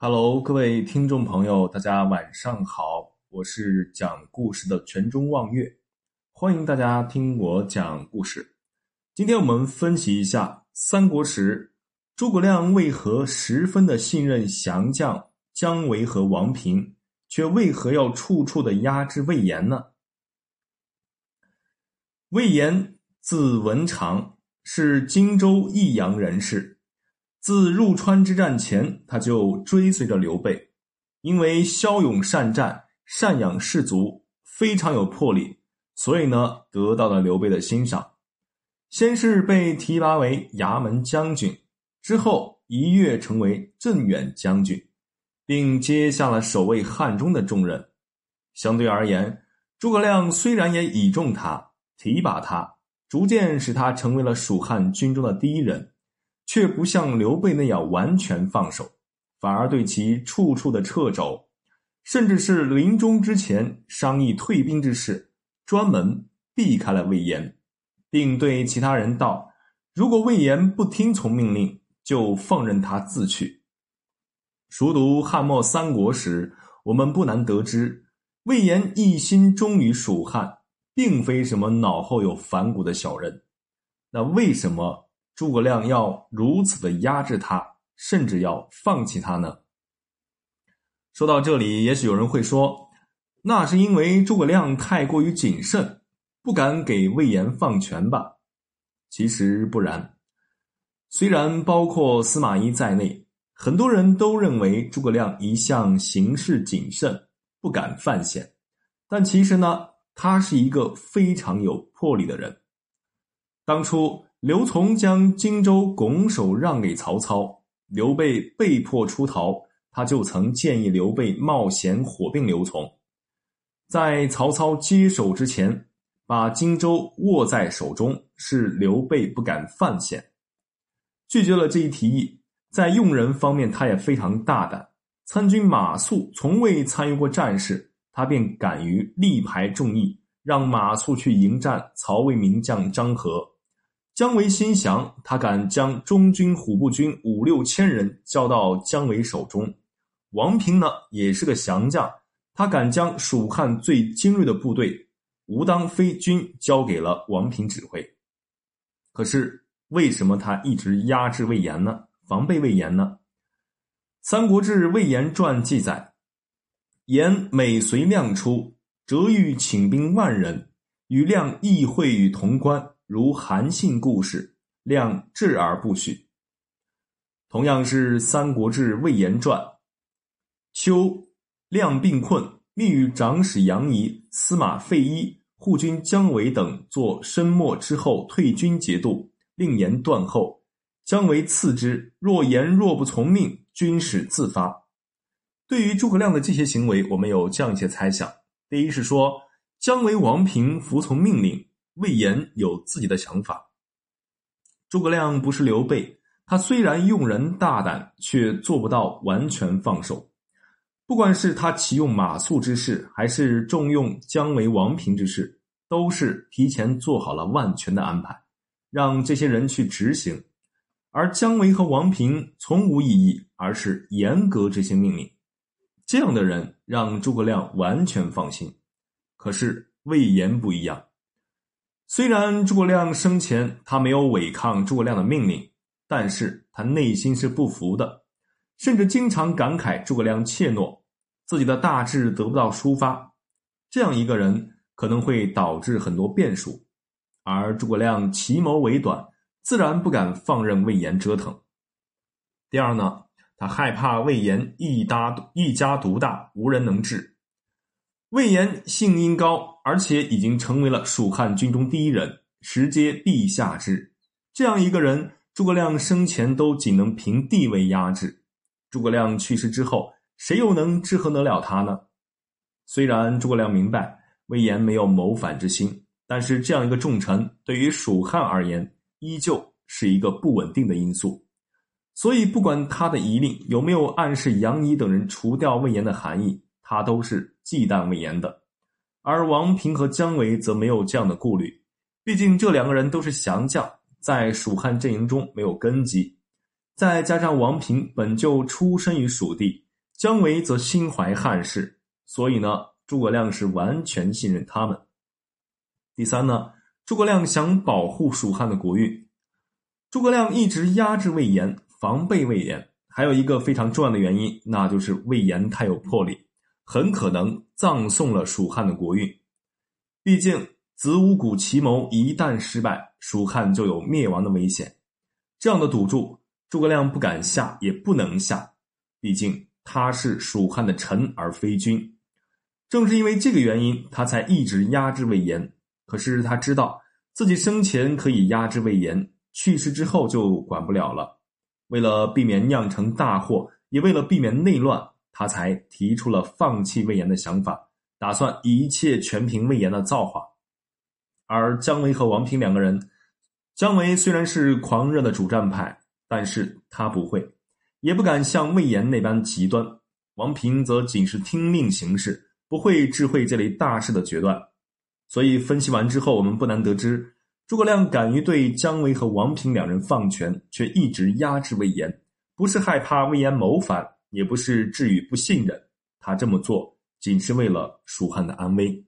Hello，各位听众朋友，大家晚上好，我是讲故事的全中望月，欢迎大家听我讲故事。今天我们分析一下三国时诸葛亮为何十分的信任降将姜维和王平，却为何要处处的压制魏延呢？魏延字文长，是荆州益阳人士。自入川之战前，他就追随着刘备，因为骁勇善战、善养士卒，非常有魄力，所以呢，得到了刘备的欣赏。先是被提拔为衙门将军，之后一跃成为镇远将军，并接下了守卫汉中的重任。相对而言，诸葛亮虽然也倚重他、提拔他，逐渐使他成为了蜀汉军中的第一人。却不像刘备那样完全放手，反而对其处处的掣肘，甚至是临终之前商议退兵之事，专门避开了魏延，并对其他人道：“如果魏延不听从命令，就放任他自去。”熟读汉末三国时，我们不难得知，魏延一心忠于蜀汉，并非什么脑后有反骨的小人。那为什么？诸葛亮要如此的压制他，甚至要放弃他呢？说到这里，也许有人会说，那是因为诸葛亮太过于谨慎，不敢给魏延放权吧？其实不然。虽然包括司马懿在内，很多人都认为诸葛亮一向行事谨慎，不敢犯险，但其实呢，他是一个非常有魄力的人。当初。刘琮将荆州拱手让给曹操，刘备被迫出逃，他就曾建议刘备冒险火并刘琮，在曹操接手之前，把荆州握在手中，是刘备不敢犯险，拒绝了这一提议。在用人方面，他也非常大胆。参军马谡从未参与过战事，他便敢于力排众议，让马谡去迎战曹魏名将张合。姜维心降，他敢将中军虎步军五六千人交到姜维手中。王平呢，也是个降将，他敢将蜀汉最精锐的部队吴当飞军交给了王平指挥。可是，为什么他一直压制魏延呢？防备魏延呢？《三国志·魏延传》记载：延每随亮出，折欲请兵万人，与亮议会于潼关。如韩信故事，亮置而不许。同样是《三国志·魏延传》，秋，亮病困，命与长史杨仪、司马费祎、护军姜维等作申末之后退军节度，令延断后。姜维赐之，若言若不从命，军使自发。对于诸葛亮的这些行为，我们有这样一些猜想：第一是说，姜维、王平服从命令。魏延有自己的想法。诸葛亮不是刘备，他虽然用人大胆，却做不到完全放手。不管是他启用马谡之事，还是重用姜维、王平之事，都是提前做好了万全的安排，让这些人去执行。而姜维和王平从无异议，而是严格执行命令。这样的人让诸葛亮完全放心。可是魏延不一样。虽然诸葛亮生前他没有违抗诸葛亮的命令，但是他内心是不服的，甚至经常感慨诸葛亮怯懦，自己的大志得不到抒发。这样一个人可能会导致很多变数，而诸葛亮奇谋为短，自然不敢放任魏延折腾。第二呢，他害怕魏延一搭一家独大，无人能治。魏延性阴高，而且已经成为了蜀汉军中第一人，实皆陛下之。这样一个人，诸葛亮生前都仅能凭地位压制。诸葛亮去世之后，谁又能制衡得了他呢？虽然诸葛亮明白魏延没有谋反之心，但是这样一个重臣，对于蜀汉而言，依旧是一个不稳定的因素。所以，不管他的遗令有没有暗示杨仪等人除掉魏延的含义。他都是忌惮魏延的，而王平和姜维则没有这样的顾虑。毕竟这两个人都是降将，在蜀汉阵营中没有根基，再加上王平本就出身于蜀地，姜维则心怀汉室，所以呢，诸葛亮是完全信任他们。第三呢，诸葛亮想保护蜀汉的国运，诸葛亮一直压制魏延，防备魏延。还有一个非常重要的原因，那就是魏延太有魄力，很可能葬送了蜀汉的国运。毕竟子午谷奇谋一旦失败，蜀汉就有灭亡的危险。这样的赌注，诸葛亮不敢下，也不能下。毕竟。他是蜀汉的臣而非君，正是因为这个原因，他才一直压制魏延。可是他知道自己生前可以压制魏延，去世之后就管不了了。为了避免酿成大祸，也为了避免内乱，他才提出了放弃魏延的想法，打算一切全凭魏延的造化。而姜维和王平两个人，姜维虽然是狂热的主战派，但是他不会。也不敢像魏延那般极端，王平则仅是听命行事，不会智慧这类大事的决断。所以分析完之后，我们不难得知，诸葛亮敢于对姜维和王平两人放权，却一直压制魏延，不是害怕魏延谋反，也不是至于不信任。他这么做，仅是为了蜀汉的安危。